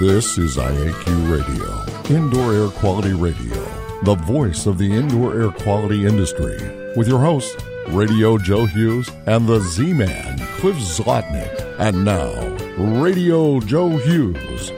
This is IAQ Radio, Indoor Air Quality Radio, the voice of the indoor air quality industry, with your host, Radio Joe Hughes and the Z Man, Cliff Zlotnick. And now, Radio Joe Hughes.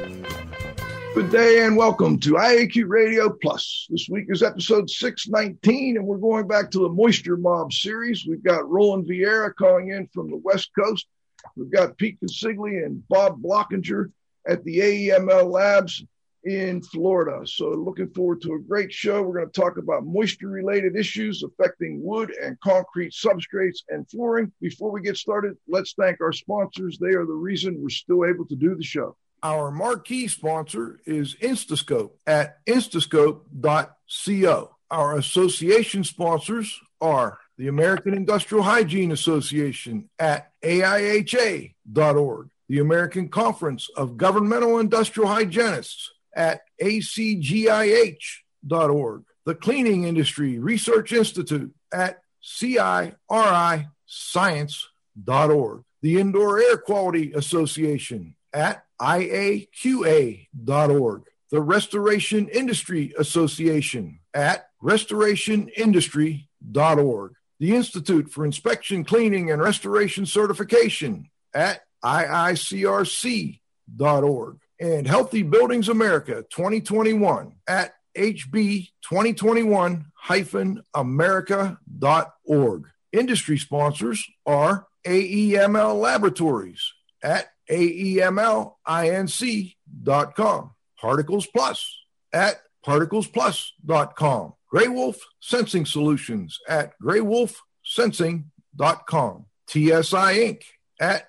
Good day and welcome to IAQ Radio Plus. This week is episode 619, and we're going back to the Moisture Mob series. We've got Roland Vieira calling in from the West Coast. We've got Pete Consigli and Bob Blockinger at the AEML Labs in Florida. So, looking forward to a great show. We're going to talk about moisture related issues affecting wood and concrete substrates and flooring. Before we get started, let's thank our sponsors. They are the reason we're still able to do the show. Our marquee sponsor is Instascope at instascope.co. Our association sponsors are the American Industrial Hygiene Association at AIHA.org, the American Conference of Governmental Industrial Hygienists at ACGIH.org, the Cleaning Industry Research Institute at CIRIScience.org, the Indoor Air Quality Association at IAQA.org, the Restoration Industry Association at restorationindustry.org, the Institute for Inspection, Cleaning, and Restoration Certification at IICRC.org, and Healthy Buildings America 2021 at HB2021-America.org. Industry sponsors are AEML Laboratories at AEMLINC.com, Particles Plus at particlesplus.com, Gray Wolf Sensing Solutions at graywolfsensing.com, TSI Inc. at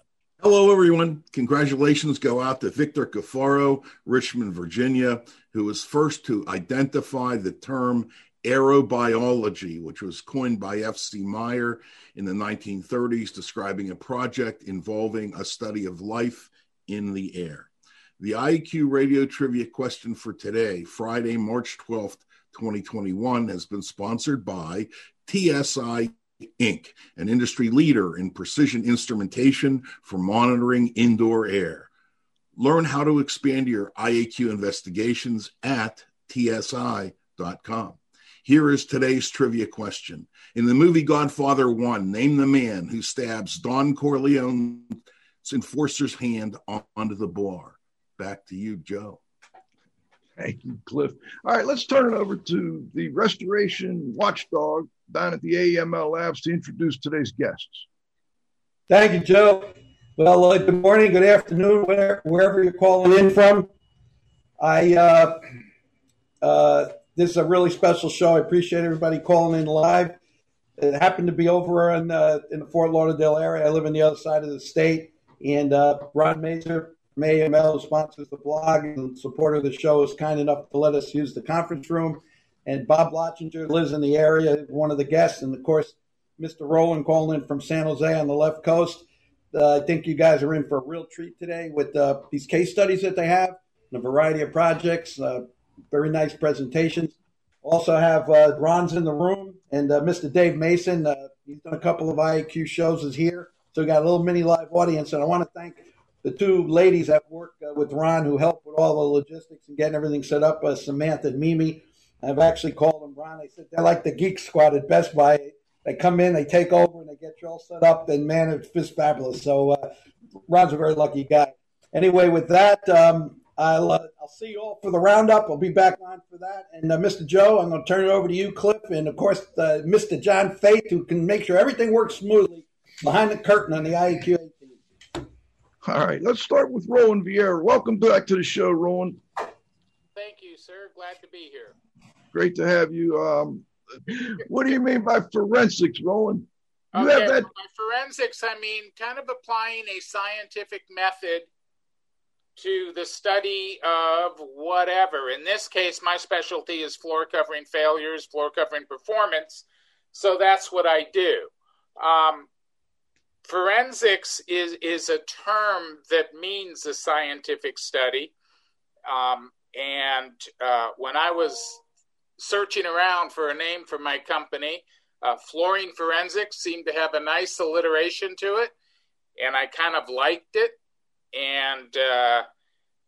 Hello, everyone. Congratulations go out to Victor Cafaro, Richmond, Virginia, who was first to identify the term aerobiology, which was coined by F.C. Meier in the 1930s, describing a project involving a study of life in the air. The IEQ radio trivia question for today, Friday, March 12th, 2021, has been sponsored by TSI Inc., an industry leader in precision instrumentation for monitoring indoor air. Learn how to expand your IAQ investigations at tsi.com. Here is today's trivia question. In the movie Godfather 1, name the man who stabs Don Corleone's enforcer's hand onto the bar. Back to you, Joe. Thank you, Cliff. All right, let's turn it over to the restoration watchdog down at the AML Labs to introduce today's guests. Thank you, Joe. Well, uh, good morning, good afternoon, wherever, you're calling in from. I uh, uh, this is a really special show. I appreciate everybody calling in live. It happened to be over in, uh, in the Fort Lauderdale area. I live on the other side of the state. And uh, Ron from AML, who sponsors the blog and supporter of the show, is kind enough to let us use the conference room. And Bob Blotchinger lives in the area, one of the guests. And of course, Mr. Roland calling in from San Jose on the left coast. Uh, I think you guys are in for a real treat today with uh, these case studies that they have and a variety of projects. Uh, very nice presentations. Also have uh, Ron's in the room and uh, Mr. Dave Mason. Uh, he's done a couple of IAQ shows is here. So we got a little mini live audience. And I want to thank the two ladies that work with Ron who help with all the logistics and getting everything set up, Samantha and Mimi. I've actually called them Ron. I said they're like the geek squad at Best Buy. They come in, they take over, and they get you all set up. And man, it's just fabulous. So uh, Ron's a very lucky guy. Anyway, with that, um, I'll, uh, I'll see you all for the roundup. I'll be back on for that. And uh, Mr. Joe, I'm going to turn it over to you, Cliff, and of course, uh, Mr. John Faith, who can make sure everything works smoothly behind the curtain on the IEQ. All right, let's start with Roland Vieira. Welcome back to the show, Roland. Thank you, sir. Glad to be here. Great to have you. Um, what do you mean by forensics, Roland? You okay, that... by forensics, I mean kind of applying a scientific method to the study of whatever. In this case, my specialty is floor covering failures, floor covering performance. So that's what I do. Um, forensics is, is a term that means a scientific study. Um, and uh, when I was searching around for a name for my company, uh, Flooring Forensics seemed to have a nice alliteration to it, and I kind of liked it. And uh,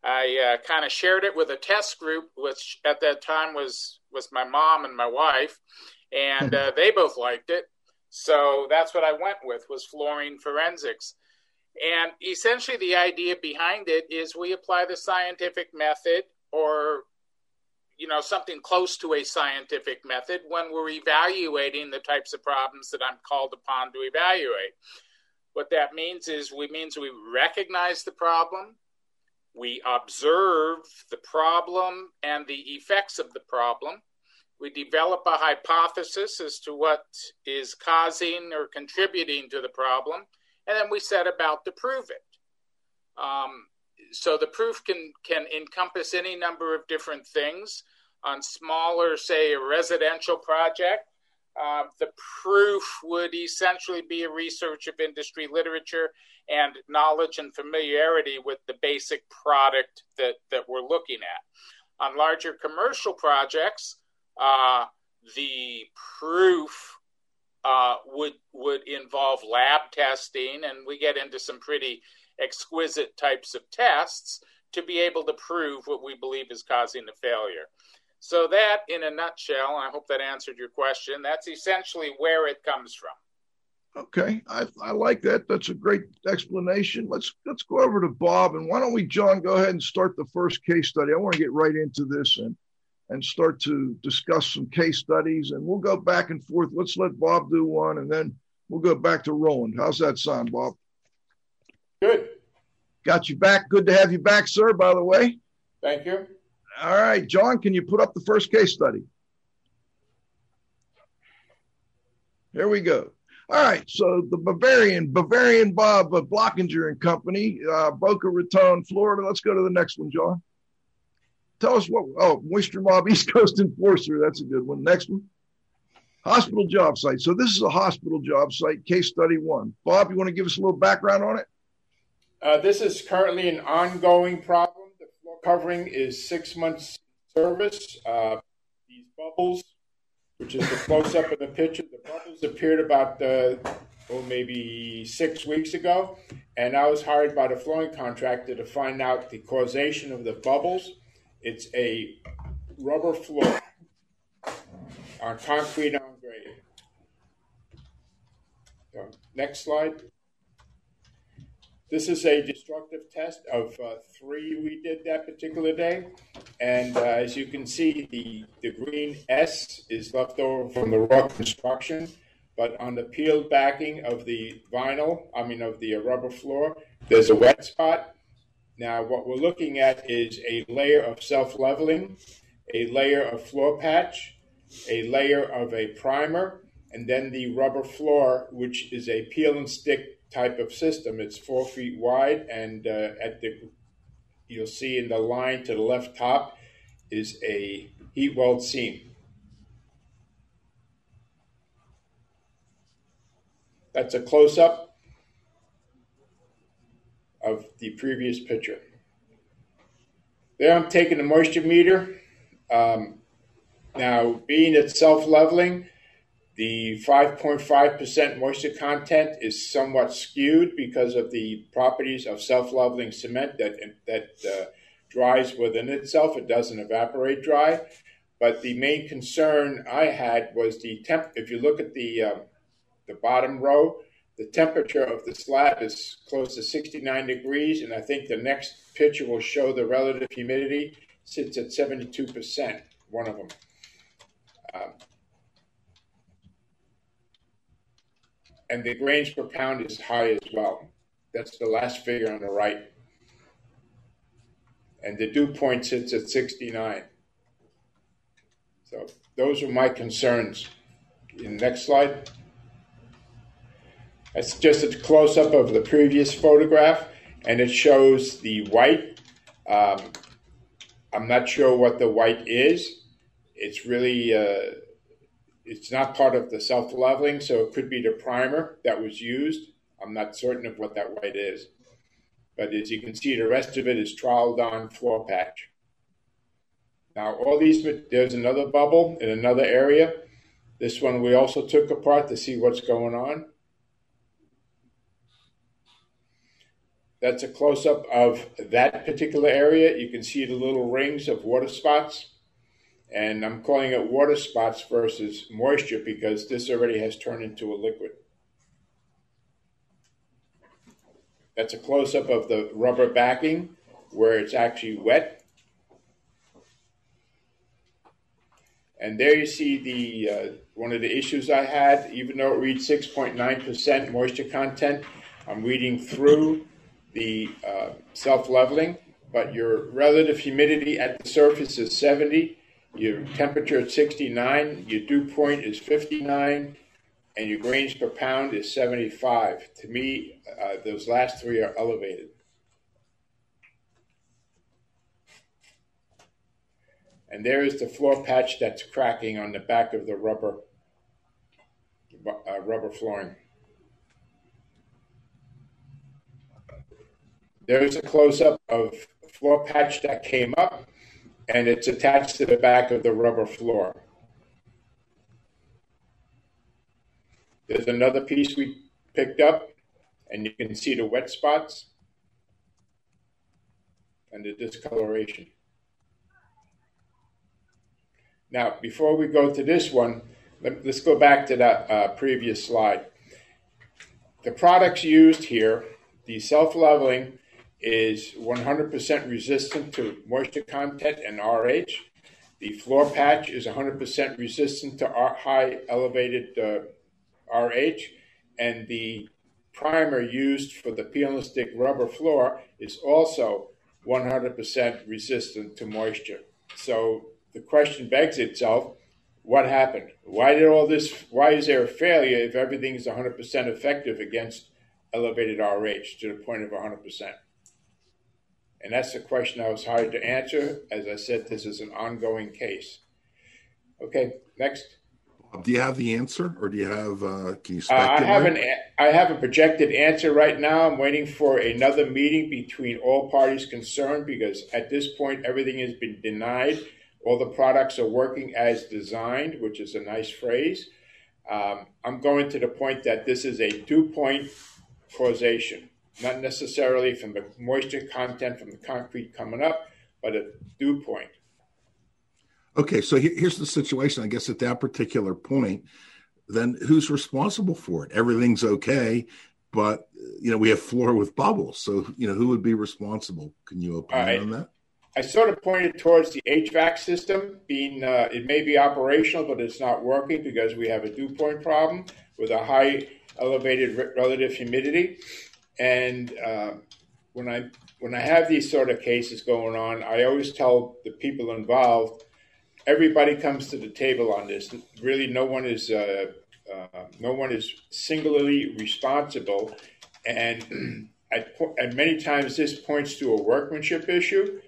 I uh, kind of shared it with a test group, which at that time was was my mom and my wife, and uh, they both liked it. So that's what I went with was Flooring Forensics. And essentially, the idea behind it is we apply the scientific method or you know something close to a scientific method when we're evaluating the types of problems that I'm called upon to evaluate. What that means is we means we recognize the problem, we observe the problem and the effects of the problem. We develop a hypothesis as to what is causing or contributing to the problem, and then we set about to prove it. Um, so the proof can can encompass any number of different things. On smaller, say, a residential project, uh, the proof would essentially be a research of industry literature and knowledge and familiarity with the basic product that, that we're looking at. On larger commercial projects, uh, the proof uh, would would involve lab testing, and we get into some pretty exquisite types of tests to be able to prove what we believe is causing the failure. So, that in a nutshell, I hope that answered your question, that's essentially where it comes from. Okay, I, I like that. That's a great explanation. Let's let's go over to Bob, and why don't we, John, go ahead and start the first case study. I want to get right into this and and start to discuss some case studies, and we'll go back and forth. Let's let Bob do one, and then we'll go back to Roland. How's that sound, Bob? Good. Got you back. Good to have you back, sir, by the way. Thank you. All right, John, can you put up the first case study? Here we go. All right, so the Bavarian, Bavarian Bob Blockinger and Company, uh, Boca Raton, Florida. Let's go to the next one, John. Tell us what, oh, Moisture Mob East Coast Enforcer. That's a good one. Next one. Hospital job site. So this is a hospital job site, case study one. Bob, you want to give us a little background on it? Uh, this is currently an ongoing problem. The floor covering is six months service. Uh, these bubbles, which is the close up of the picture, the bubbles appeared about uh, oh maybe six weeks ago, and I was hired by the flooring contractor to find out the causation of the bubbles. It's a rubber floor on concrete on grade. Next slide. This is a destructive test of uh, three we did that particular day. And uh, as you can see, the, the green S is left over from the raw construction. But on the peeled backing of the vinyl, I mean, of the uh, rubber floor, there's a wet spot. Now, what we're looking at is a layer of self leveling, a layer of floor patch, a layer of a primer, and then the rubber floor, which is a peel and stick type of system. It's four feet wide, and uh, at the you'll see in the line to the left top is a heat weld seam. That's a close up of the previous picture. There I'm taking the moisture meter. Um, now, being at self leveling, the 5.5% moisture content is somewhat skewed because of the properties of self-leveling cement that that uh, dries within itself. It doesn't evaporate dry. But the main concern I had was the temp. If you look at the um, the bottom row, the temperature of the slab is close to 69 degrees, and I think the next picture will show the relative humidity sits at 72 percent. One of them. Um, and the grains per pound is high as well. That's the last figure on the right. And the dew point sits at 69. So those are my concerns. In next slide. That's just a close up of the previous photograph, and it shows the white Um, I'm not sure what the white is. It's really uh, it's not part of the self leveling, so it could be the primer that was used. I'm not certain of what that white is. But as you can see, the rest of it is troweled on floor patch. Now, all these, there's another bubble in another area. This one we also took apart to see what's going on. That's a close up of that particular area. You can see the little rings of water spots. And I'm calling it water spots versus moisture because this already has turned into a liquid. That's a close up of the rubber backing where it's actually wet. And there you see the uh, one of the issues I had, even though it reads 6.9% moisture content, I'm reading through the uh, self leveling, but your relative humidity at the surface is 70 your temperature at 69, your dew point is 59, and your grains per pound is 75. To me, uh, those last three are elevated. And there is the floor patch that's cracking on the back of the rubber uh, rubber flooring. There's a close up of floor patch that came up and it's attached to the back of the rubber floor. There's another piece we picked up, and you can see the wet spots and the discoloration. Now, before we go to this one, let, us go back to that uh, previous slide. The products used here, the self-leveling is 100% resistant to moisture content and RH. The floor patch is 100% resistant to high elevated uh, RH, and the primer used for the peel and stick rubber floor is also 100% resistant to moisture. So the question begs itself what happened? Why did all this? Why is there a failure if everything is 100% effective against elevated RH to the point of 100%? And that's the question I was hired to answer. As I said, this is an ongoing case. Okay, next. Do you have the answer, or do you have? Uh, can you speculate? Uh, I have an I have a projected answer right now. I'm waiting for another meeting between all parties concerned because at this point everything has been denied. All the products are working as designed, which is a nice phrase. Um, I'm going to the point that this is a two-point causation not necessarily from the moisture content from the concrete coming up, but a dew point. Okay, so here's the situation. I guess at that particular point, then who's responsible for it? Everything's okay, but you know we have floor with bubbles. So you know who would be responsible? Can you opine right. on that? I sort of pointed towards the HVAC system being uh, it may be operational, but it's not working because we have a dew point problem with a high elevated relative humidity. And uh, when I when I have these sort of cases going on, I always tell the people involved, everybody comes to the table on this. Really, no one is uh, uh, no one is singularly responsible, and at, at many times this points to a workmanship issue.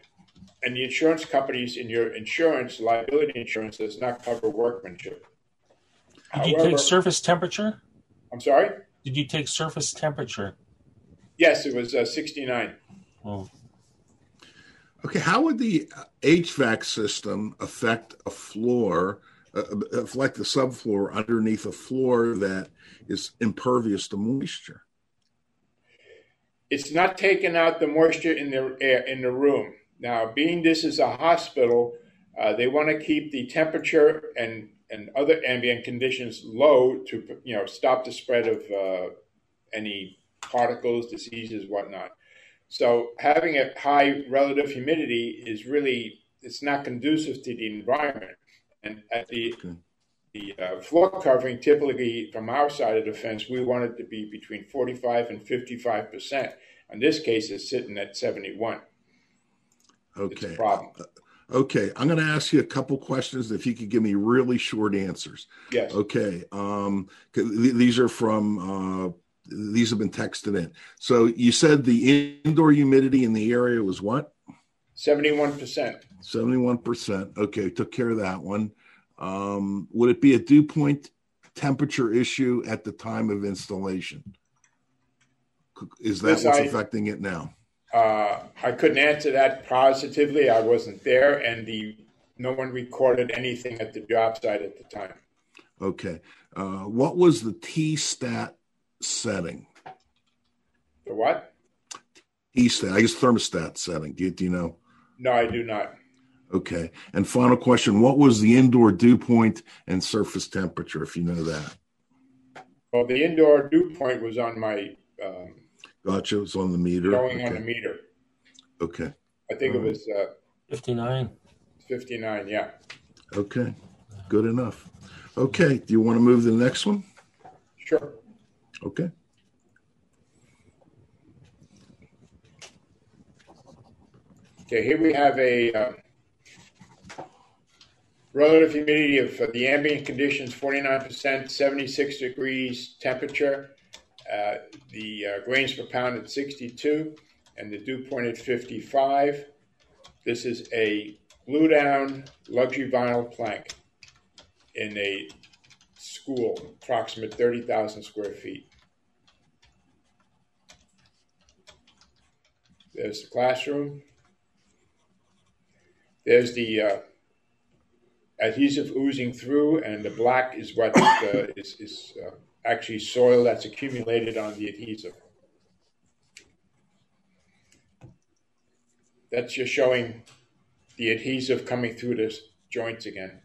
And the insurance companies in your insurance, liability insurance, does not cover workmanship. Did However, you take surface temperature? I'm sorry? Did you take surface temperature? Yes, it was uh, 69. Oh. Okay, how would the HVAC system affect a floor, uh, affect the subfloor underneath a floor that is impervious to moisture? It's not taking out the moisture in the air in the room. Now, being this is a hospital, uh, they want to keep the temperature and and other ambient conditions low to you know stop the spread of uh, any particles, diseases, whatnot. So having a high relative humidity is really it's not conducive to the environment. And at the okay. the uh, floor covering, typically from our side of the fence, we want it to be between 45 and 55 percent. In this case, it's sitting at 71. Okay. problem. Uh, okay, I'm going to ask you a couple questions. If you could give me really short answers. Yes. Okay. Um, these are from uh, these have been texted in. So you said the indoor humidity in the area was what? Seventy-one percent. Seventy-one percent. Okay, took care of that one. Um, would it be a dew point temperature issue at the time of installation? Is that Yes, what's I- affecting it now? Uh, I couldn't answer that positively. I wasn't there, and the no one recorded anything at the job site at the time. Okay. Uh, what was the T stat setting? The what? T stat, I guess thermostat setting. Do you, do you know? No, I do not. Okay. And final question What was the indoor dew point and surface temperature, if you know that? Well, the indoor dew point was on my um, Gotcha. It was on the meter. going okay. on the meter. okay. I think it was uh, 59. 59. Yeah. Okay. Good enough. Okay. Do you want to move to the next one? Sure. Okay. Okay, here we have a uh, relative humidity of uh, the ambient conditions 49%, 76 degrees temperature, uh, the uh, grains per pound at 62, and the dew point at 55. This is a glue down luxury vinyl plank in a school, approximate 30,000 square feet. There's the classroom. There's the uh, adhesive oozing through, and the black is what uh, is, is uh, actually soil that's accumulated on the adhesive. That's just showing the adhesive coming through the joints again.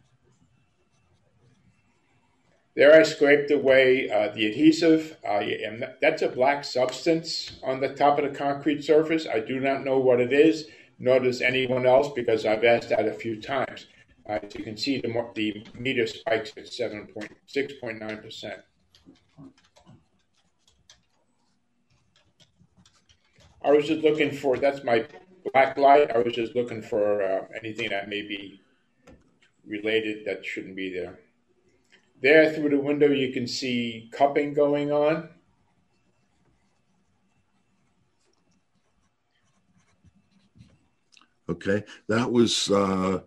There I scraped away uh, the adhesive, and that's a black substance on the top of the concrete surface. I do not know what it is nor does anyone else because I've asked that a few times. Uh, as you can see, the, the meter spikes at 7.6.9%. I was just looking for, that's my black light. I was just looking for uh, anything that may be related that shouldn't be there. There through the window, you can see cupping going on. Okay. That was uh,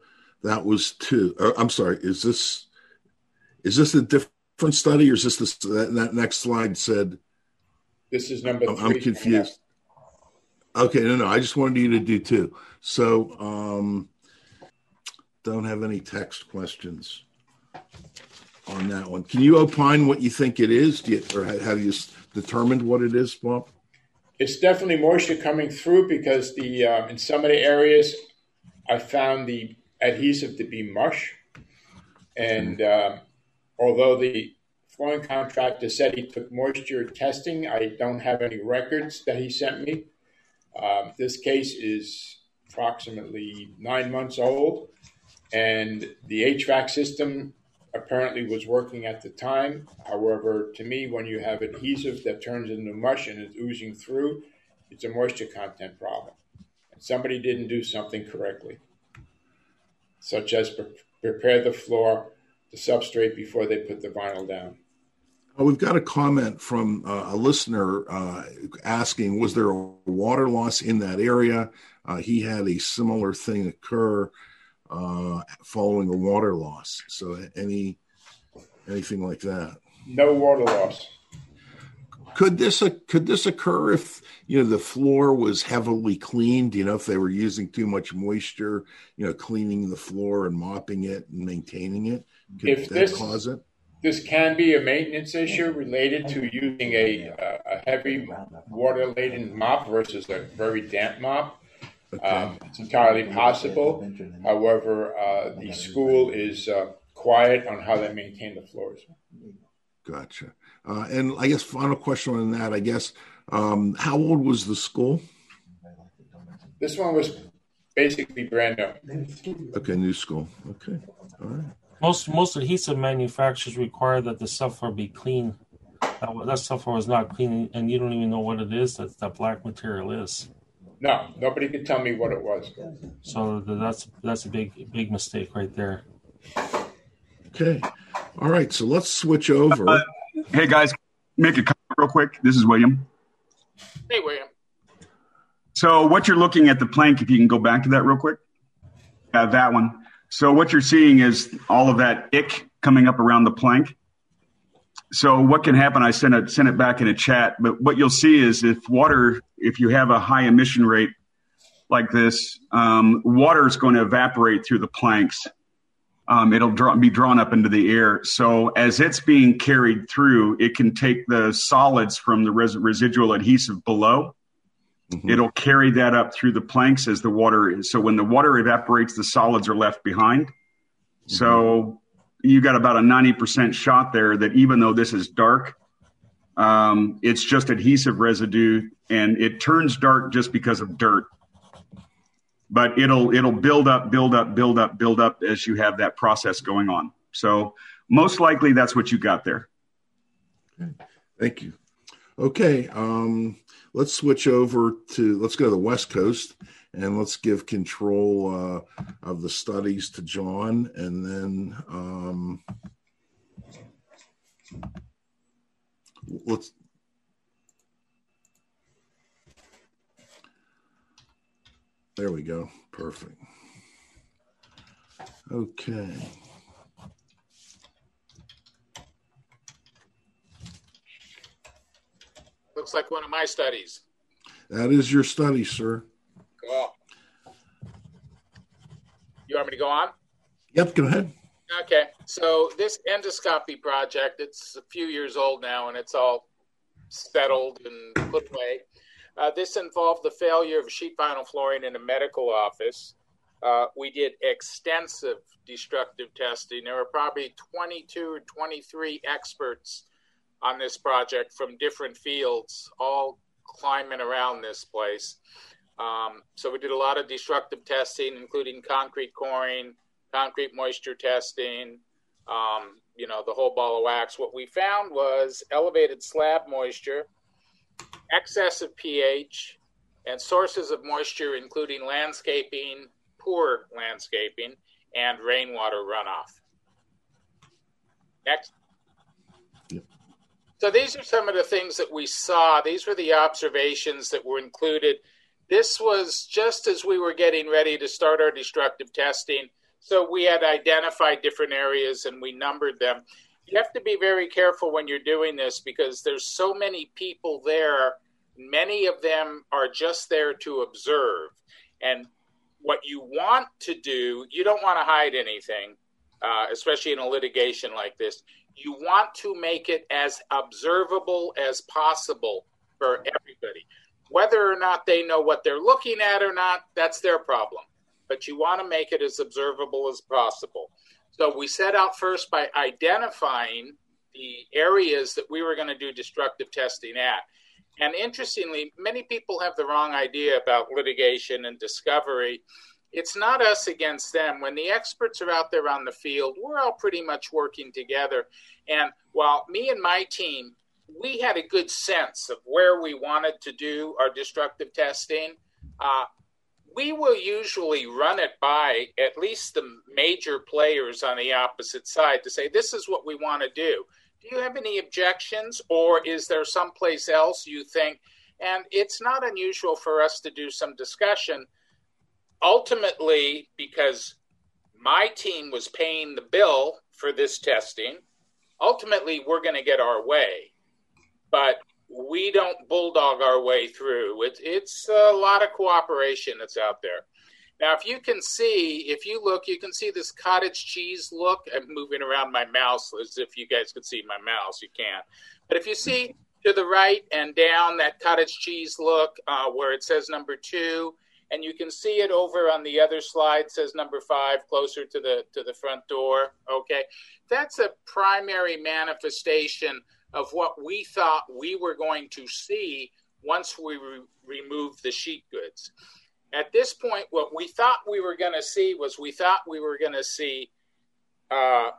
that was two. Uh, I'm sorry. Is this is this a different study, or is this the, that, that next slide said? This is number three. I'm confused. Okay, no, no. I just wanted you to do two. So, um, don't have any text questions on that one. Can you opine what you think it is, Do you, or have you determined what it is, Bob? It's definitely moisture coming through because the um, in some of the areas I found the adhesive to be mush, and um, although the flooring contractor said he took moisture testing, I don't have any records that he sent me. Um, this case is approximately nine months old, and the HVAC system apparently was working at the time. However, to me, when you have adhesive that turns into mush and is oozing through, it's a moisture content problem. Somebody didn't do something correctly, such as pre- prepare the floor, the substrate before they put the vinyl down. Uh, We've got a comment from uh, a listener uh, asking, was there a water loss in that area? Uh, he had a similar thing occur uh, following a water loss. So any anything like that? No water loss. Could this could this occur if you know the floor was heavily cleaned? You know, if they were using too much moisture, you know, cleaning the floor and mopping it and maintaining it, could If that this- cause it? This can be a maintenance issue related to using a, a, a heavy water laden mop versus a very damp mop. Okay. Um, it's entirely possible. However, uh, the school is uh, quiet on how they maintain the floors. Gotcha. Uh, and I guess final question on that. I guess um, how old was the school? This one was basically brand new. Okay, new school. Okay, all right. Most most adhesive manufacturers require that the subfloor be clean. That, that subfloor was not clean, and you don't even know what it is that that black material is. No, nobody could tell me what it was. So that's that's a big big mistake right there. Okay, all right. So let's switch over. Uh, Hey guys, make a comment real quick. This is William. Hey, William. So what you're looking at the plank, if you can go back to that real quick, uh, that one. So what you're seeing is all of that ick coming up around the plank. So what can happen? I sent it sent it back in a chat, but what you'll see is if water, if you have a high emission rate like this, um, water is going to evaporate through the planks. Um, it'll draw, be drawn up into the air. So as it's being carried through, it can take the solids from the res- residual adhesive below. Mm-hmm. It'll carry that up through the planks as the water. is. So when the water evaporates, the solids are left behind. Mm-hmm. So you got about a 90% shot there that even though this is dark, um, it's just adhesive residue and it turns dark just because of dirt but it'll it'll build up, build up, build up, build up as you have that process going on. So most likely that's what you got there. Okay. Thank you. Okay, um, let's switch over to let's go to the West Coast and let's give control uh, of the studies to John, and then um, let's There we go. Perfect. Okay. Looks like one of my studies. That is your study, sir. You want me to go on? Yep, go ahead. Okay. So this endoscopy project, it's a few years old now and it's all settled and put away. Uh, this involved the failure of sheet vinyl flooring in a medical office. Uh, we did extensive destructive testing. There were probably 22 or 23 experts on this project from different fields, all climbing around this place. Um, so we did a lot of destructive testing, including concrete coring, concrete moisture testing, um, you know, the whole ball of wax. What we found was elevated slab moisture excess of pH, and sources of moisture, including landscaping, poor landscaping, and rainwater runoff. Next. So these are some of the things that we saw. These were the observations that were included. This was just as we were getting ready to start our destructive testing. So we had identified different areas and we numbered them. You have to be very careful when you're doing this because there's so many people there Many of them are just there to observe. And what you want to do, you don't want to hide anything, uh, especially in a litigation like this. You want to make it as observable as possible for everybody. Whether or not they know what they're looking at or not, that's their problem. But you want to make it as observable as possible. So we set out first by identifying the areas that we were going to do destructive testing at. And interestingly, many people have the wrong idea about litigation and discovery. It's not us against them. When the experts are out there on the field, we're all pretty much working together. And while me and my team, we had a good sense of where we wanted to do our destructive testing. Uh, we will usually run it by at least the major players on the opposite side to say, this is what we want to do do you have any objections, or is there someplace else you think? And it's not unusual for us to do some discussion. Ultimately, because my team was paying the bill for this testing, ultimately we're going to get our way. But we don't bulldog our way through. It, it's a lot of cooperation that's out there. Now, if you can see, if you look, you can see this cottage cheese look. I'm moving around my mouse as if you guys could see my mouse. You can't. But if you see to the right and down that cottage cheese look uh, where it says number two, and you can see it over on the other slide says number five closer to the to the front door okay that's a primary manifestation of what we thought we were going to see once we re- removed the sheet goods at this point, what we thought we were going to see was we thought we were going to see uh,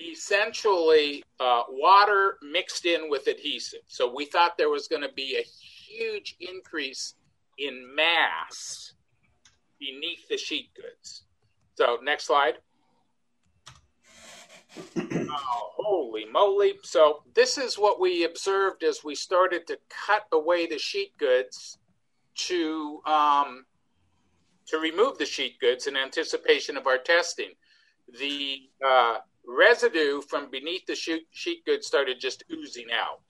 essentially uh, water mixed in with adhesive. So we thought there was going to be a huge increase in mass beneath the sheet goods. So, next slide. Oh, holy moly. So, this is what we observed as we started to cut away the sheet goods to um, to remove the sheet goods in anticipation of our testing. The uh, residue from beneath the sheet, sheet goods started just oozing out.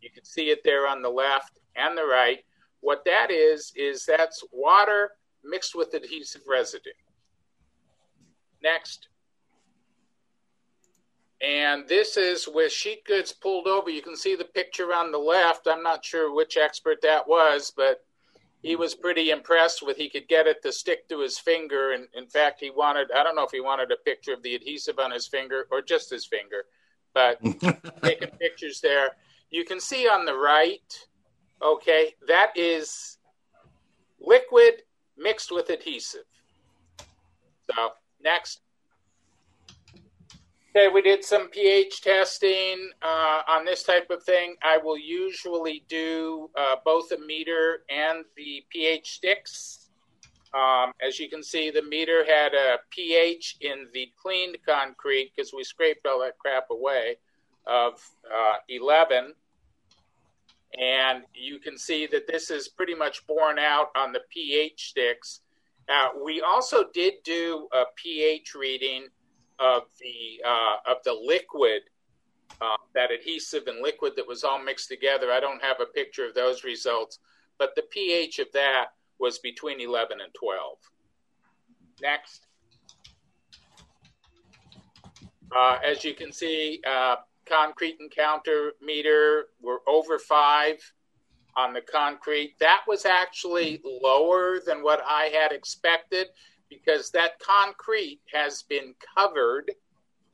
You can see it there on the left and the right. What that is, is that's water mixed with adhesive residue. Next. And this is with sheet goods pulled over. You can see the picture on the left. I'm not sure which expert that was, but he was pretty impressed with he could get it to stick to his finger. And in fact, he wanted, I don't know if he wanted a picture of the adhesive on his finger or just his finger, but taking pictures there. You can see on the right, okay, that is liquid mixed with adhesive. So next. Okay, we did some pH testing uh, on this type of thing. I will usually do uh, both a meter and the pH sticks. Um, as you can see, the meter had a pH in the cleaned concrete because we scraped all that crap away of uh, 11. And you can see that this is pretty much borne out on the pH sticks. Now, we also did do a pH reading of the uh, of the liquid, uh, that adhesive and liquid that was all mixed together. I don't have a picture of those results, but the pH of that was between 11 and 12. Next. Uh, as you can see, uh, concrete encounter meter were over five on the concrete. That was actually lower than what I had expected because that concrete has been covered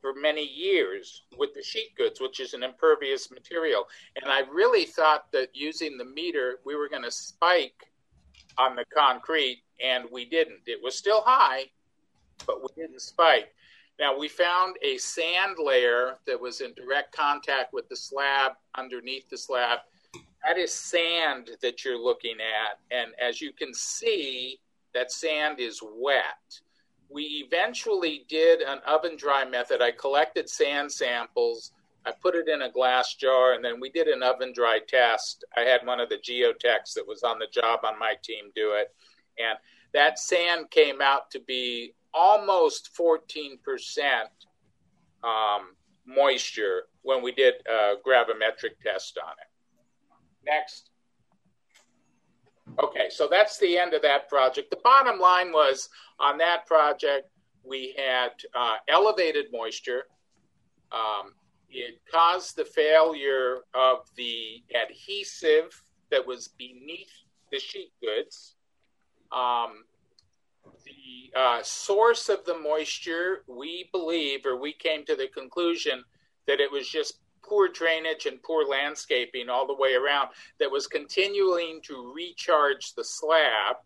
for many years with the sheet goods, which is an impervious material. And I really thought that using the meter, we were going to spike on the concrete, and we didn't. It was still high, but we didn't spike. Now, we found a sand layer that was in direct contact with the slab underneath the slab. That is sand that you're looking at. And as you can see, that sand is wet. We eventually did an oven dry method. I collected sand samples, I put it in a glass jar, and then we did an oven dry test. I had one of the geotechs that was on the job on my team do it. And that sand came out to be almost 14% um, moisture when we did a gravimetric test on it. Next. Okay, so that's the end of that project. The bottom line was on that project, we had uh, elevated moisture. Um, it caused the failure of the adhesive that was beneath the sheet goods. Um, the uh, source of the moisture, we believe, or we came to the conclusion that it was just poor drainage and poor landscaping all the way around that was continuing to recharge the slab.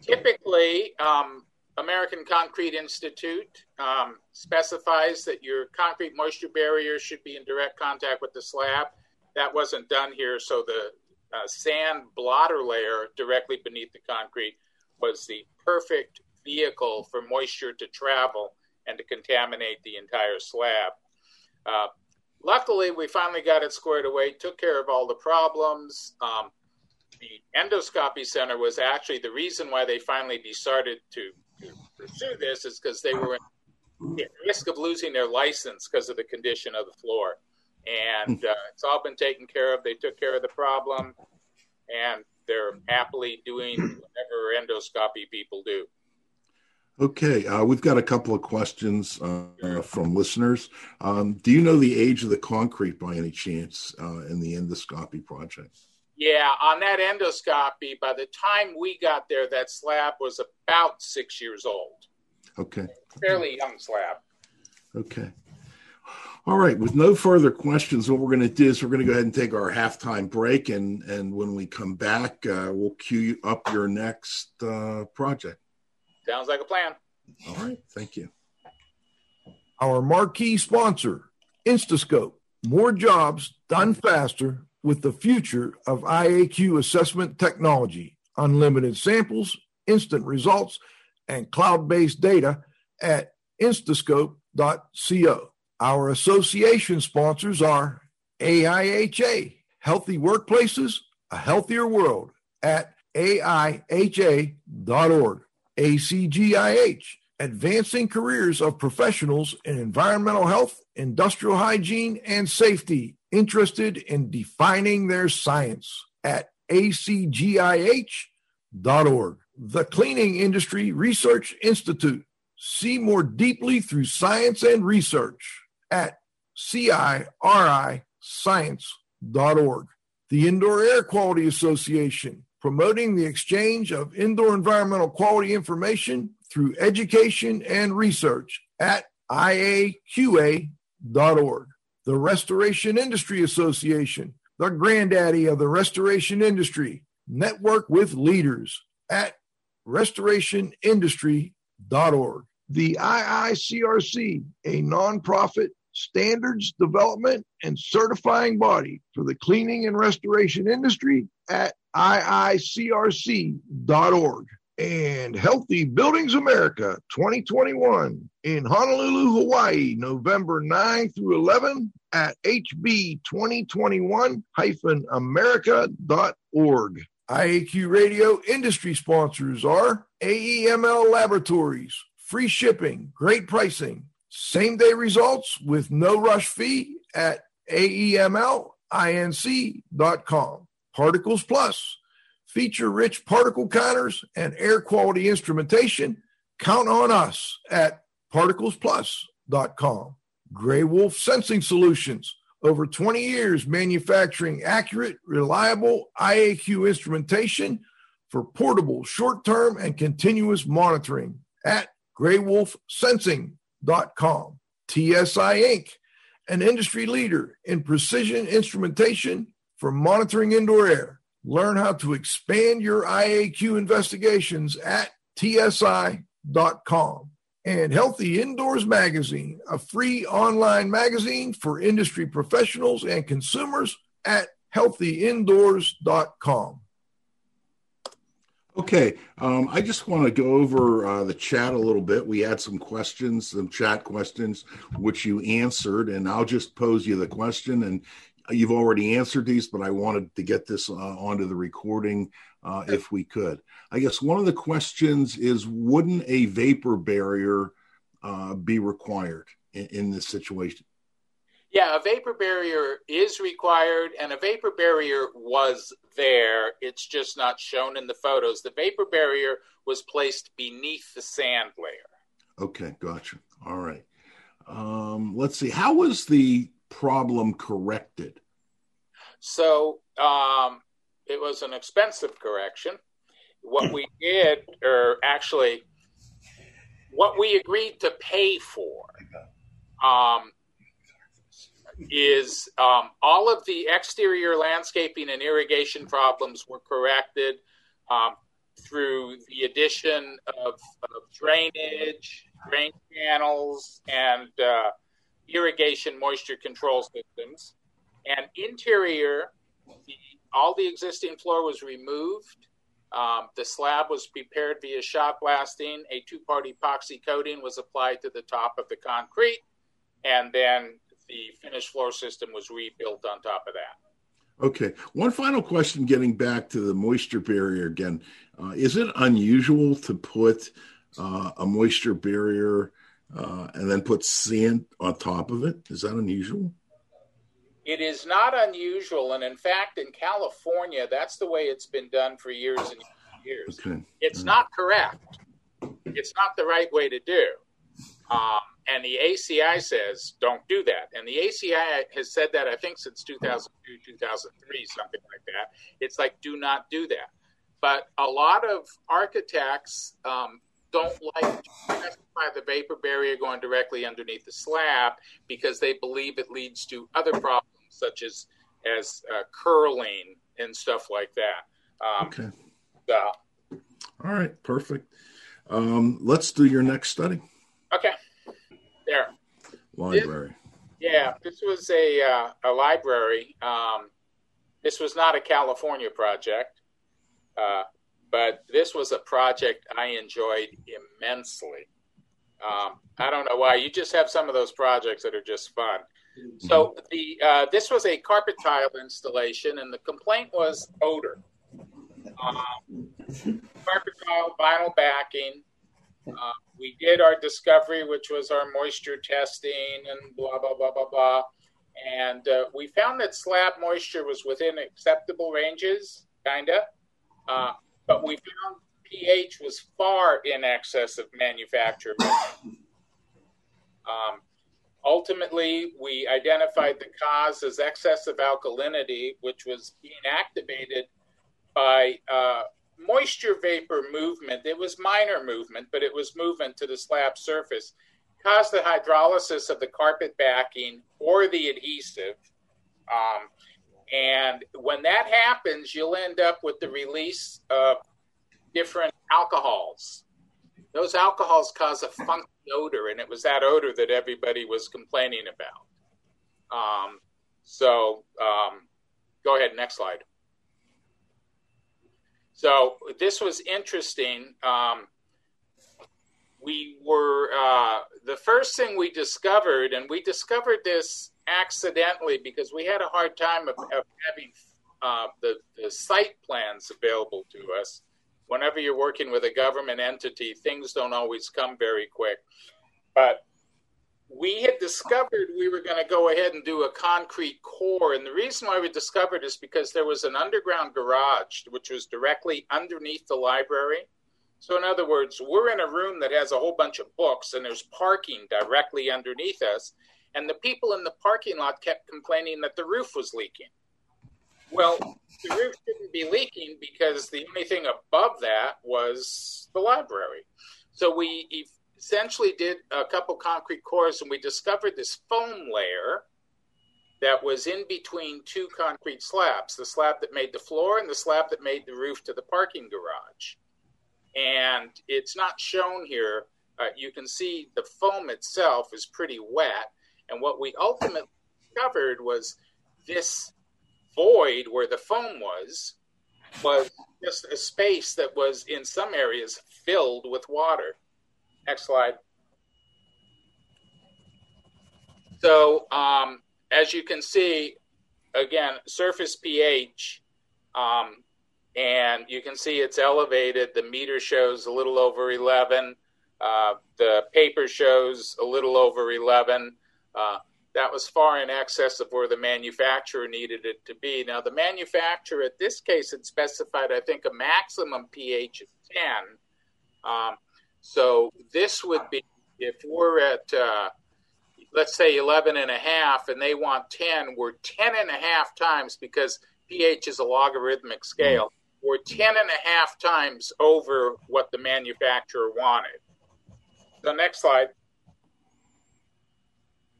Typically, um, American Concrete Institute um, specifies that your concrete moisture barrier should be in direct contact with the slab. That wasn't done here, so the uh, sand blotter layer directly beneath the concrete was the perfect vehicle for moisture to travel and to contaminate the entire slab. Uh, luckily, we finally got it squared away, took care of all the problems. Um, the endoscopy center was actually the reason why they finally decided to, to pursue this is because they were at risk of losing their license because of the condition of the floor. And uh, it's all been taken care of. They took care of the problem, and they're happily doing whatever endoscopy people do. Okay, uh, we've got a couple of questions uh, from listeners. Um, do you know the age of the concrete by any chance uh, in the endoscopy project? Yeah, on that endoscopy, by the time we got there, that slab was about six years old. Okay. Fairly young slab. Okay. All right. With no further questions, what we're going to do is we're going to go ahead and take our halftime break, and and when we come back, uh, we'll cue up your next uh, project. Sounds like a plan. All right. Thank you. Our marquee sponsor, Instascope. More jobs done faster with the future of IAQ assessment technology. Unlimited samples, instant results, and cloud based data at instascope.co. Our association sponsors are AIHA, Healthy Workplaces, A Healthier World at AIHA.org. ACGIH, advancing careers of professionals in environmental health, industrial hygiene, and safety, interested in defining their science at acgih.org. The Cleaning Industry Research Institute. See more deeply through science and research at CIRIScience.org. The Indoor Air Quality Association promoting the exchange of indoor environmental quality information through education and research at iaqa.org. The Restoration Industry Association, the granddaddy of the restoration industry, network with leaders at restorationindustry.org. The IICRC, a nonprofit standards development and certifying body for the cleaning and restoration industry at iicrc.org. And Healthy Buildings America 2021 in Honolulu, Hawaii, November 9 through 11 at hb2021-america.org. IAQ Radio industry sponsors are AEML Laboratories, free shipping, great pricing, same day results with no rush fee at AEMLINC.com. Particles Plus, feature rich particle counters and air quality instrumentation. Count on us at particlesplus.com. Gray Wolf Sensing Solutions, over 20 years manufacturing accurate, reliable IAQ instrumentation for portable, short term, and continuous monitoring at graywolfsensing.com. TSI Inc., an industry leader in precision instrumentation for monitoring indoor air. Learn how to expand your IAQ investigations at tsi.com. And Healthy Indoors Magazine, a free online magazine for industry professionals and consumers at healthyindoors.com. Okay, um, I just want to go over uh, the chat a little bit. We had some questions, some chat questions, which you answered, and I'll just pose you the question, and you've already answered these, but I wanted to get this uh, onto the recording uh, if we could. I guess one of the questions is Wouldn't a vapor barrier uh, be required in, in, this situation? Yeah, a vapor barrier is required, and a vapor barrier was there. It's just not shown in the photos. The vapor barrier was placed beneath the sand layer. Okay, gotcha. All right. Um, let's see. How was the problem corrected? So um, it was an expensive correction. What we did, or actually, what we agreed to pay for, um, is um, all of the exterior landscaping and irrigation problems were corrected um, through the addition of, of, drainage, drain channels, and uh, irrigation moisture control systems. And interior, the, all the existing floor was removed. Um, the slab was prepared via shot blasting. A two part epoxy coating was applied to the top of the concrete. And then the finished floor system was rebuilt on top of that. Okay. One final question getting back to the moisture barrier again. Uh, is it unusual to put uh, a moisture barrier uh, and then put sand on top of it? Is that unusual? It is not unusual, and in fact, in California, that's the way it's been done for years and years. Okay. It's not correct. It's not the right way to do. Um, and the ACI says don't do that. And the ACI has said that I think since 2002, 2003, something like that. It's like do not do that. But a lot of architects um, don't like to specify the vapor barrier going directly underneath the slab because they believe it leads to other problems such as as uh, curling and stuff like that. Um, okay. So. All right. Perfect. Um, let's do your next study. Okay. There. Library. This, yeah, this was a uh, a library. Um, this was not a California project. Uh, but this was a project I enjoyed immensely. Um, I don't know why. You just have some of those projects that are just fun. Mm-hmm. So the uh, this was a carpet tile installation, and the complaint was odor. Um, carpet tile, vinyl backing. Uh, we did our discovery, which was our moisture testing and blah, blah, blah, blah, blah. And uh, we found that slab moisture was within acceptable ranges, kind of. Uh, but we found pH was far in excess of manufacturer. um, ultimately, we identified the cause as excessive alkalinity, which was being activated by uh, moisture vapor movement. It was minor movement, but it was movement to the slab surface. Caused the hydrolysis of the carpet backing or the adhesive. Um, and when that happens, you'll end up with the release of different alcohols. Those alcohols cause a funky odor, and it was that odor that everybody was complaining about. Um, so, um, go ahead, next slide. So, this was interesting. Um, we were, uh, the first thing we discovered, and we discovered this accidentally because we had a hard time of, of having uh, the, the site plans available to us whenever you're working with a government entity, things don't always come very quick. But we had discovered we were going to go ahead and do a concrete core. And the reason why we discovered is because there was an underground garage, which was directly underneath the library. So, in other words, we're in a room that has a whole bunch of books, and there's parking directly underneath us. And the people in the parking lot kept complaining that the roof was leaking. Well, the roof shouldn't be leaking because the only thing above that was the library. So we essentially did a couple concrete cores and we discovered this foam layer that was in between two concrete slabs the slab that made the floor and the slab that made the roof to the parking garage. And it's not shown here. Uh, you can see the foam itself is pretty wet. And what we ultimately discovered was this void where the foam was was just a space that was in some areas filled with water. Next slide. So, um, as you can see, again, surface pH, um, and you can see it's elevated. The meter shows a little over 11. Uh, the paper shows a little over 11. Uh, that was far in excess of where the manufacturer needed it to be. Now, the manufacturer, at this case, had specified, I think, a maximum pH of 10. Um, so this would be, if we're at, uh, let's say 11 and a half, and they want 10, we're 10 and a half times because pH is a logarithmic scale. We're 10 and a half times over what the manufacturer wanted. The next slide.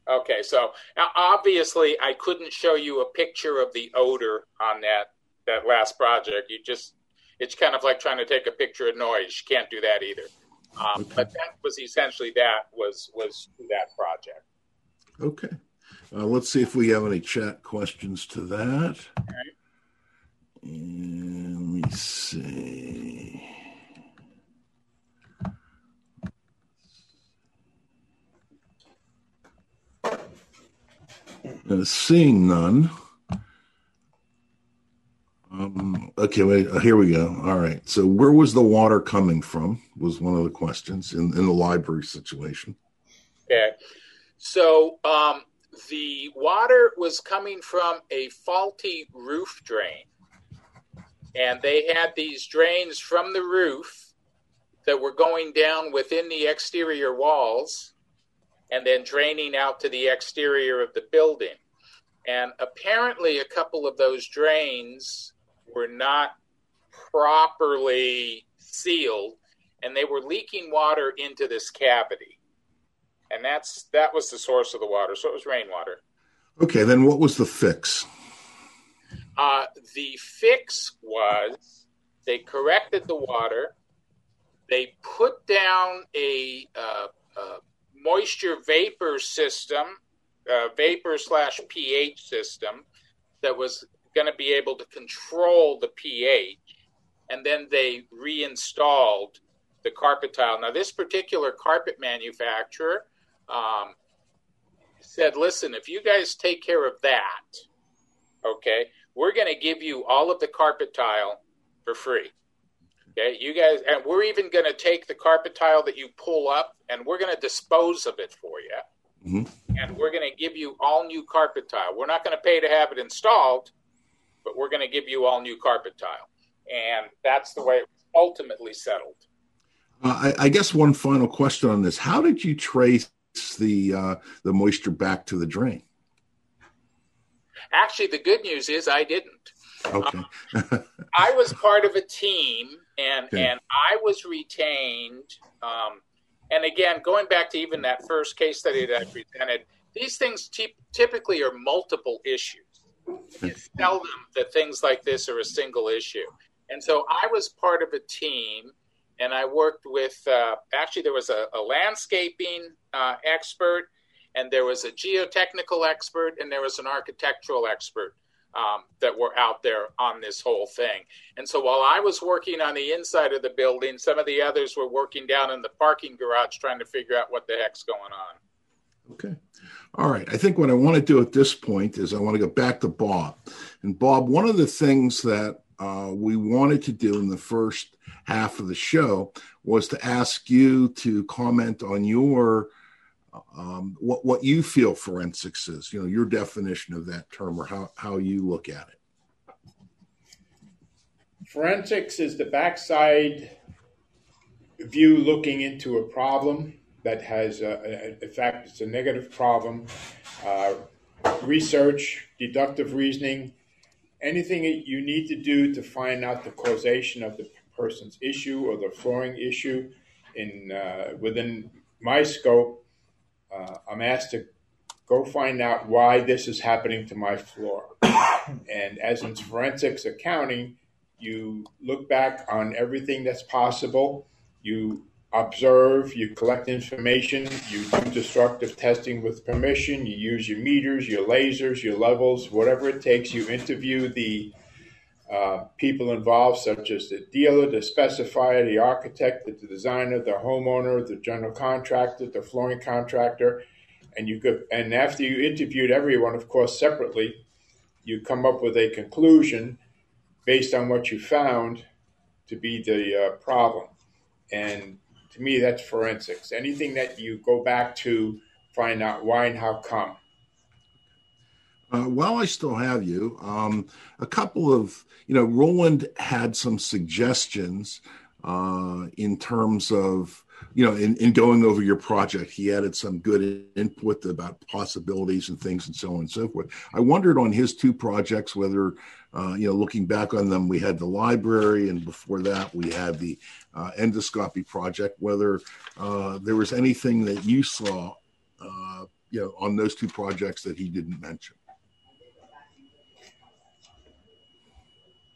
Okay, so obviously I couldn't show you a picture of the odor on that that last project. You just it's kind of like trying to take a picture of noise. You can't do that either. Um, okay. But that was essentially that was was that project. Okay, uh, let's see if we have any chat questions to that. And let me see. Uh, seeing none. Um, okay, wait. Uh, here we go. All right. So, where was the water coming from? Was one of the questions in, in the library situation. Okay. So, um, the water was coming from a faulty roof drain, and they had these drains from the roof that were going down within the exterior walls and then draining out to the exterior of the building. And apparently, a couple of those drains were not properly sealed, and they were leaking water into this cavity. And that's that was the source of the water. So it was rainwater. Okay, then what was the fix? Uh, the fix was they corrected the water. They put down a, uh, uh, moisture vapor system, uh, vapor slash pH system that was going to be able to control the pH. And then they reinstalled the carpet tile. Now, this particular carpet manufacturer um, said, listen, if you guys take care of that, okay, we're going to give you all of the carpet tile for free. Okay, you guys, and we're even going to take the carpet tile that you pull up, and we're going to dispose of it for you. Mm-hmm. And we're going to give you all new carpet tile. We're not going to pay to have it installed, but we're going to give you all new carpet tile. And that's the way it was ultimately settled. Uh, I, I, guess one final question on this: How did you trace the uh, the moisture back to the drain? Actually, the good news is I didn't. Okay. um, I was part of a team, and okay. and I was retained. Um, and again, going back to even that first case study that I presented, these things t- typically are multiple issues. It's seldom that things like this are a single issue. And so I was part of a team, and I worked with uh, actually there was a, a landscaping uh, expert, and there was a geotechnical expert, and there was an architectural expert um, that were out there on this whole thing. And so while I was working on the inside of the building, some of the others were working down in the parking garage trying to figure out what the heck's going on. Okay. All right. I think what I want to do at this point is I want to go back to Bob. And Bob, one of the things that uh, we wanted to do in the first half of the show was to ask you to comment on your um, what what you feel forensics is. You know, your definition of that term or how how you look at it. Forensics is the backside view looking into a problem that has, a, a, in fact, it's a negative problem. Uh, research, deductive reasoning, anything you need to do to find out the causation of the person's issue or the flooring issue. In uh, within my scope, uh, I'm asked to go find out why this is happening to my floor. and as in forensics accounting, you look back on everything that's possible. You observe, you collect information, you do destructive testing with permission, you use your meters, your lasers, your levels, whatever it takes. You interview the uh, people involved, such as the dealer, the specifier, the architect, the designer, the homeowner, the general contractor, the flooring contractor, and you could. And after you interviewed everyone, of course, separately, you come up with a conclusion based on what you found to be the uh, problem. And to me, that's forensics. Anything that you go back to find out why and how come. Uh, while I still have you, um, a couple of, you know, Roland had some suggestions uh, in terms of, you know, in, in going over your project. He added some good input about possibilities and things and so on and so forth. I wondered on his two projects whether, uh, you know, looking back on them, we had the library, and before that, we had the uh, endoscopy project, whether uh, there was anything that you saw, uh, you know, on those two projects that he didn't mention.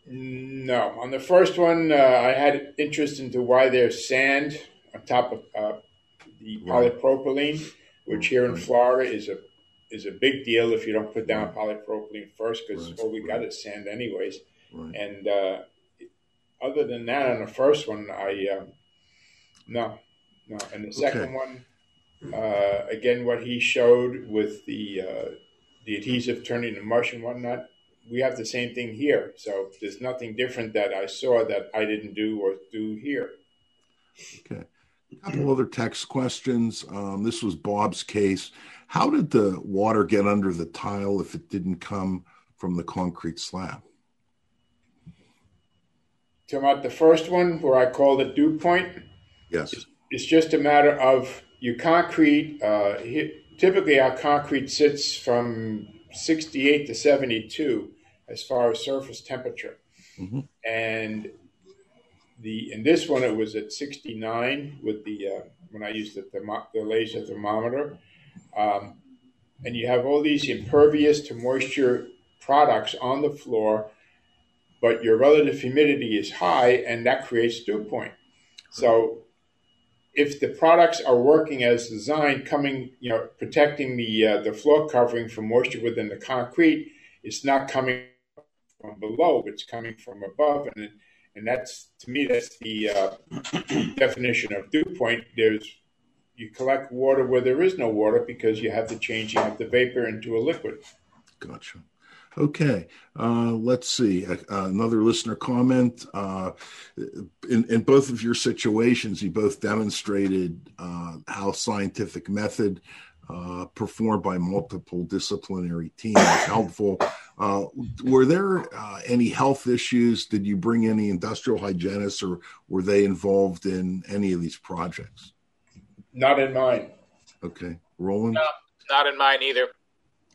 No, on the first one, uh, I had interest into why there's sand on top of uh, the polypropylene, which here in Florida is a is a big deal if you don't put down polypropylene first, because right. all we got is sand anyways. Right. And uh, other than that, on the first one, I um, no, no. And the second okay. one, uh, again, what he showed with the uh, the adhesive turning to mush and whatnot we have the same thing here. So there's nothing different that I saw that I didn't do or do here. Okay. A couple other text questions. Um, this was Bob's case. How did the water get under the tile if it didn't come from the concrete slab? Talking about the first one where I called it dew point? Yes. It's, just a matter of your concrete. Uh, typically, our concrete sits from 68 to 72 as far as surface temperature. Mm-hmm. And the in this one it was at 69 with the uh, when I used the, thermo- the laser thermometer. Um, and you have all these impervious to moisture products on the floor, but your relative humidity is high, and that creates dew point. So if the products are working as designed, coming, you know, protecting the uh, the floor covering from moisture within the concrete, it's not coming from below, it's coming from above, and and that's to me that's the uh, definition of dew point. There's you collect water where there is no water because you have the changing of the vapor into a liquid. Gotcha. Okay, uh, let's see. Uh, another listener comment. Uh, in, in, both of your situations, you both demonstrated uh, how scientific method uh, performed by multiple disciplinary teams helpful. Uh, were there any health issues? Did you bring any industrial hygienists, or were they involved in any of these projects? Not in mine. Okay, Roland. No, not in mine either.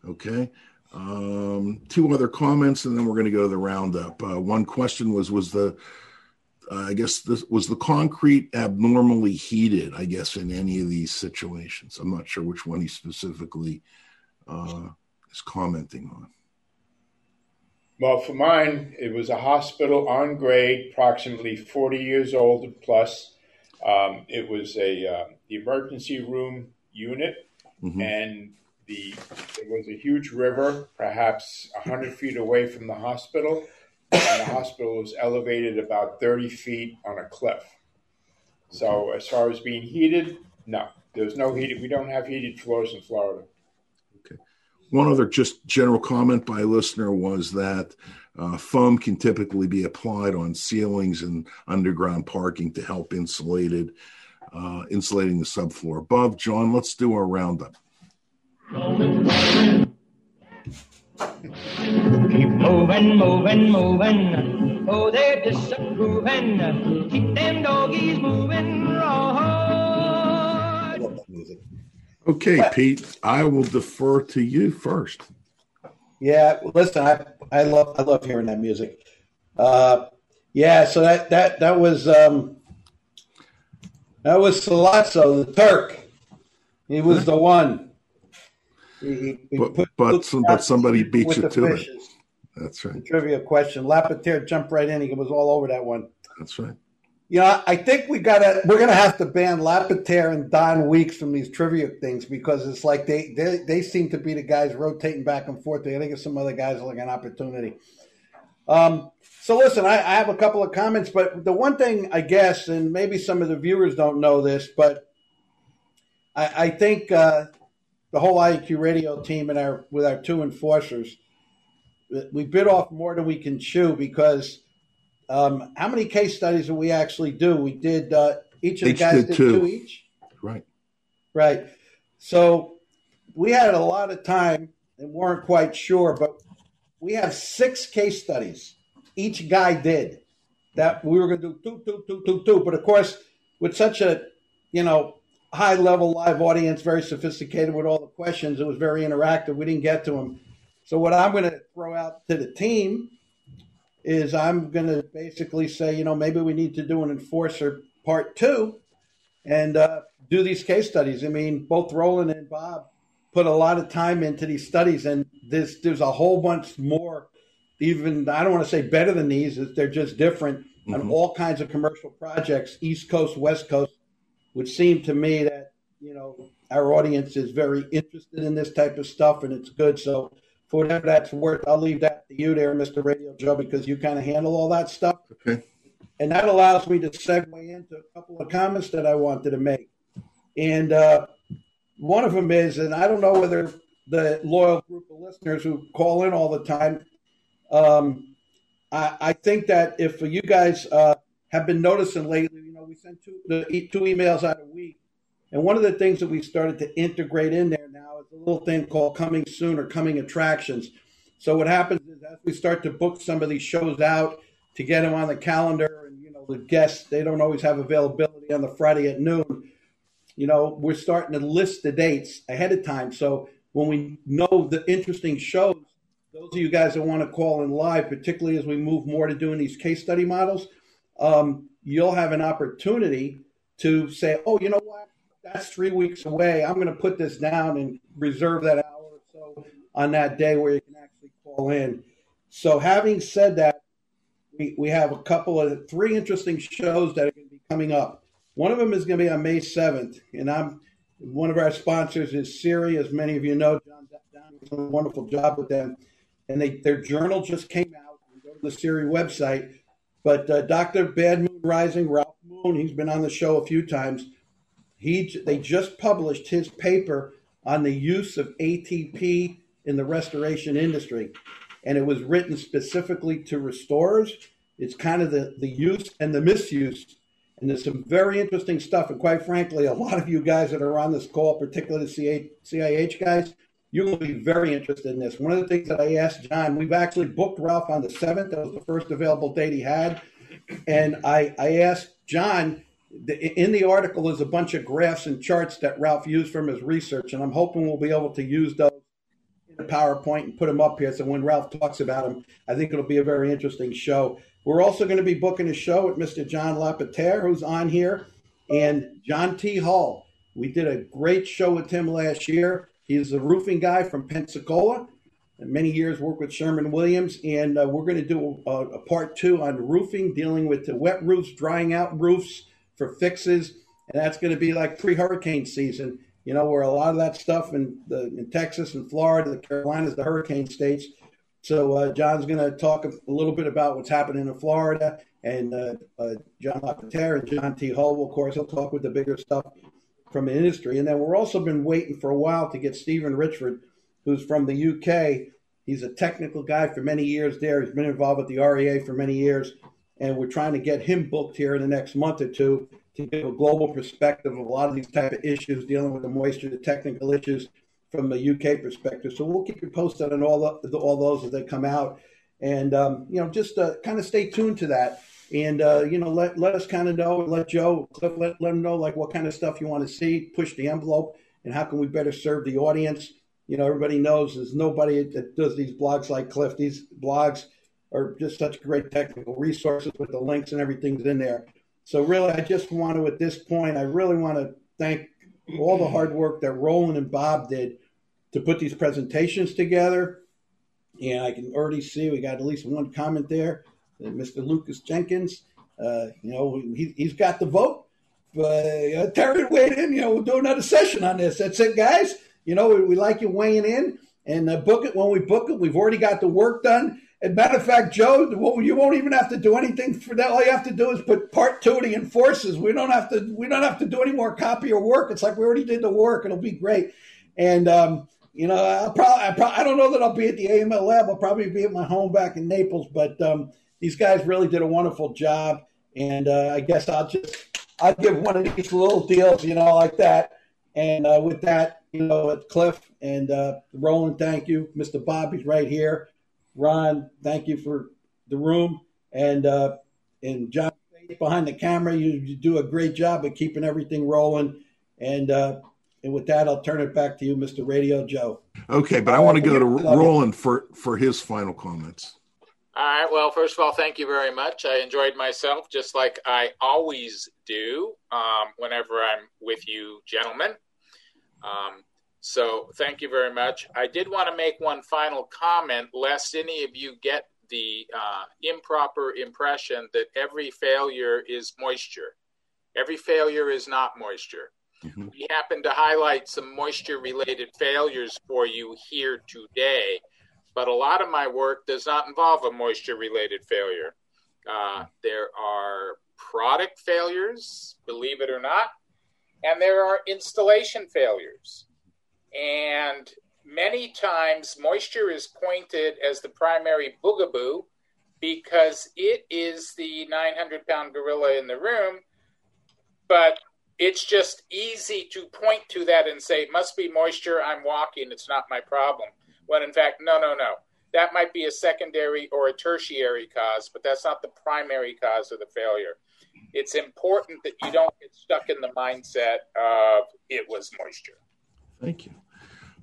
Okay. Um, two other comments, and then we're going to go to the roundup. Uh, one question was: Was the uh, I guess this was the concrete abnormally heated? I guess in any of these situations, I'm not sure which one he specifically uh, is commenting on. Well, for mine, it was a hospital on grade, approximately 40 years old plus. Um, it was a uh, emergency room unit, mm-hmm. and the there was a huge river, perhaps hundred feet away from the hospital, and the hospital was elevated about thirty feet on a cliff. So as far as being heated, no, there's no heated. We don't have heated floors in Florida. Okay. One other just general comment by a listener was that uh, foam can typically be applied on ceilings and underground parking to help insulated, uh, insulating the subfloor above. John, let's do our roundup. Keep moving, moving, moving. Oh, they're disapproving. Keep them doggies moving. Right. Okay, Pete, I will defer to you first. Yeah, listen, I I love I love hearing that music. Uh, yeah, so that that that was um, that was Sollozzo, the Turk. He was the one. But put, but, some, but somebody beat you to fishes. it. That's right. The trivia question. Lapierre jumped right in. He was all over that one. That's right. You know, I think we gotta we're gonna have to ban Lapierre and Don Weeks from these trivia things because it's like they they, they seem to be the guys rotating back and forth. They I think some other guys like an opportunity. Um, so listen, I, I, have a couple of comments, but the one thing I guess, and maybe some of the viewers don't know this, but I, I think uh, the whole IAQ radio team and our with our two enforcers, we bit off more than we can chew because um, how many case studies did we actually do? We did uh, each of the guys did, did two. two each. Right. Right. So we had a lot of time and weren't quite sure, but we have six case studies. Each guy did that we were going to do two, two, two, two, two. But of course, with such a you know high level live audience, very sophisticated with all the questions. It was very interactive. We didn't get to them. So what I'm going to throw out to the team is I'm going to basically say, you know, maybe we need to do an enforcer part two and uh, do these case studies. I mean, both Roland and Bob put a lot of time into these studies, and there's there's a whole bunch more. Even I don't want to say better than these; they're just different mm-hmm. on all kinds of commercial projects, East Coast, West Coast would seem to me that you know our audience is very interested in this type of stuff and it's good. So for whatever that's worth, I'll leave that to you there, Mr. Radio Joe, because you kind of handle all that stuff. Okay. And that allows me to segue into a couple of comments that I wanted to make. And uh, one of them is, and I don't know whether the loyal group of listeners who call in all the time, um, I, I, think that if you guys uh, have been noticing lately, we send two, the, two emails out a week. And one of the things that we started to integrate in there now is a little thing called coming soon or coming attractions. So what happens is as we start to book some of these shows out to get them on the calendar, and you know the guests they don't always have availability on the Friday at noon. You know we're starting to list the dates ahead of time. So when we know the interesting shows, those of you guys that want to call in live, particularly as we move more to doing these case study models, um, you'll have an opportunity to say, oh, you know what? That's three weeks away. I'm going to put this down and reserve that hour or so on that day where you can actually call in. So, having said that, we, we have a couple of three interesting shows that are going to be coming up. One of them is going to be on May 7th, and I'm one of our sponsors is CIRI, as many of you know. John Down did a wonderful job with them, and they, their journal just came out. You go to the CIRI website, but uh, Dr. Bad Moon Rising, Ralph Moon, he's been on the show a few times. He they just published his paper on the use of ATP in the restoration industry. and it was written specifically to restorers. It's kind of the, the use and the misuse. And there's some very interesting stuff. And quite frankly, a lot of you guys that are on this call, particularly the CIH guys, you will be very interested in this. One of the things that I asked John, we've actually booked Ralph on the 7th. That was the first available date he had. And I, I asked John, in the article is a bunch of graphs and charts that Ralph used from his research, and I'm hoping we'll be able to use those in a PowerPoint and put them up here. So when Ralph talks about them, I think it'll be a very interesting show. We're also going to be booking a show with Mr. John Lapotaire, who's on here, and John T. Hall. We did a great show with him last year. He's a roofing guy from Pensacola. Many years worked with Sherwin-Williams, and uh, we're going to do a, a, part two on roofing, dealing with the wet roofs, drying out roofs for fixes, and that's going to be like pre-hurricane season. You know, where a lot of that stuff in the in Texas and Florida, the Carolinas, the hurricane states. So uh, John's going to talk a little bit about what's happening in Florida, and uh, uh John Lapotaire and John T. Hull, of course, he'll talk with the bigger stuff from the industry. And then we're also been waiting for a while to get Stephen Richford, who's from the UK. He's a technical guy for many years there. He's been involved with the REA for many years, and we're trying to get him booked here in the next month or two to give a global perspective of a lot of these type of issues dealing with the moisture, the technical issues from the UK perspective. So we'll keep you posted on all the, all those as they come out, and um, you know just uh, kind of stay tuned to that and uh, you know let let us kind of know let joe cliff let, let them know like what kind of stuff you want to see push the envelope and how can we better serve the audience? You know everybody knows there's nobody that does these blogs like cliff. These blogs are just such great technical resources with the links and everything's in there. So really i just want to at this point i really want to thank all the hard work that roland and bob did to put these presentations together. And i can already see we got at least one comment there Mr. Lucas Jenkins. Uh, you know, he, he's got the vote. But uh, Terry weighed in. You know, we'll do another session on this. That's it, guys. You know, we, we like you weighing in and uh, book it when we book it. We've already got the work done. And matter of fact, Joe, you won't even have to do anything for that. All you have to do is put part two of the. We don't have to. We don't have to do any more copy or work. It's like we already did the work. It'll be great. And um, you know, I'll probably, I probably, I don't know that I'll be at the AML lab. I'll probably be at my home back in Naples. But um, these guys really did a wonderful job. And uh, I guess I'll just I'll give one of these little deals, you know, like that. And uh, with that, you know, Cliff and uh, Roland, thank you. Mr. Bobby's right here. Ron, thank you for the room. And uh, and John behind the camera, you, you, do a great job of keeping everything rolling. And uh, and with that, I'll turn it back to you, Mr. Radio Joe. Okay, but I want to go to Roland for for his final comments. All right. Well, first of all, thank you very much. I enjoyed myself just like I always do um, whenever I'm with you, gentlemen. Um, so thank you very much. I did want to make one final comment, lest any of you get the uh, improper impression that every failure is moisture. Every failure is not moisture. Mm-hmm. We happen to highlight some moisture related failures for you here today but a lot of my work does not involve a moisture related failure. Uh, there are product failures, believe it or not, and there are installation failures. And many times, moisture is pointed as the primary boogaboo because it is the 900 pound gorilla in the room. But it's just easy to point to that and say, it must be moisture. I'm walking. It's not my problem when in fact, no, no, no. That might be a secondary or a tertiary cause, but that's not the primary cause of the failure. It's important that you don't get stuck in the mindset of it was moisture. Thank you.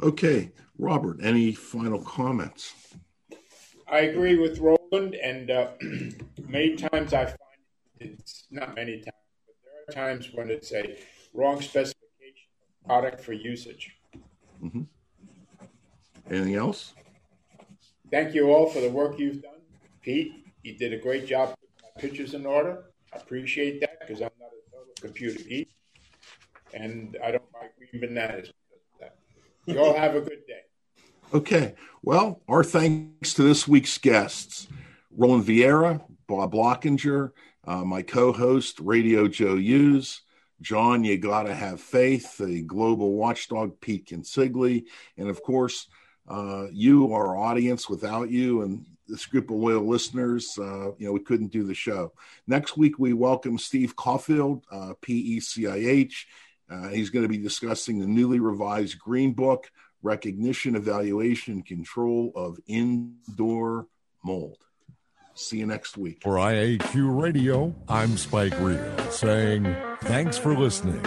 Okay, Robert, any final comments? I agree with Roland, and uh, many times I find it's not many times, but there are times when it's a wrong specification product for usage. Mm-hmm. Anything else? Thank you all for the work you've done. Pete, you did a great job putting my pictures in order. I appreciate that because I'm not a total computer geek. And I don't like green bananas. You all have a good day. Okay. Well, our thanks to this week's guests Roland Vieira, Bob Blockinger, uh, my co host, Radio Joe Hughes, John, you gotta have faith, the global watchdog, Pete Consigli, and of course, uh, you, our audience. Without you and this group of loyal listeners, uh, you know, we couldn't do the show. Next week, we welcome Steve Caulfield, uh, PECIH. Uh, he's going to be discussing the newly revised Green Book Recognition, Evaluation, Control of Indoor Mold. See you next week. For IAQ Radio, I'm Spike Reel saying thanks for listening.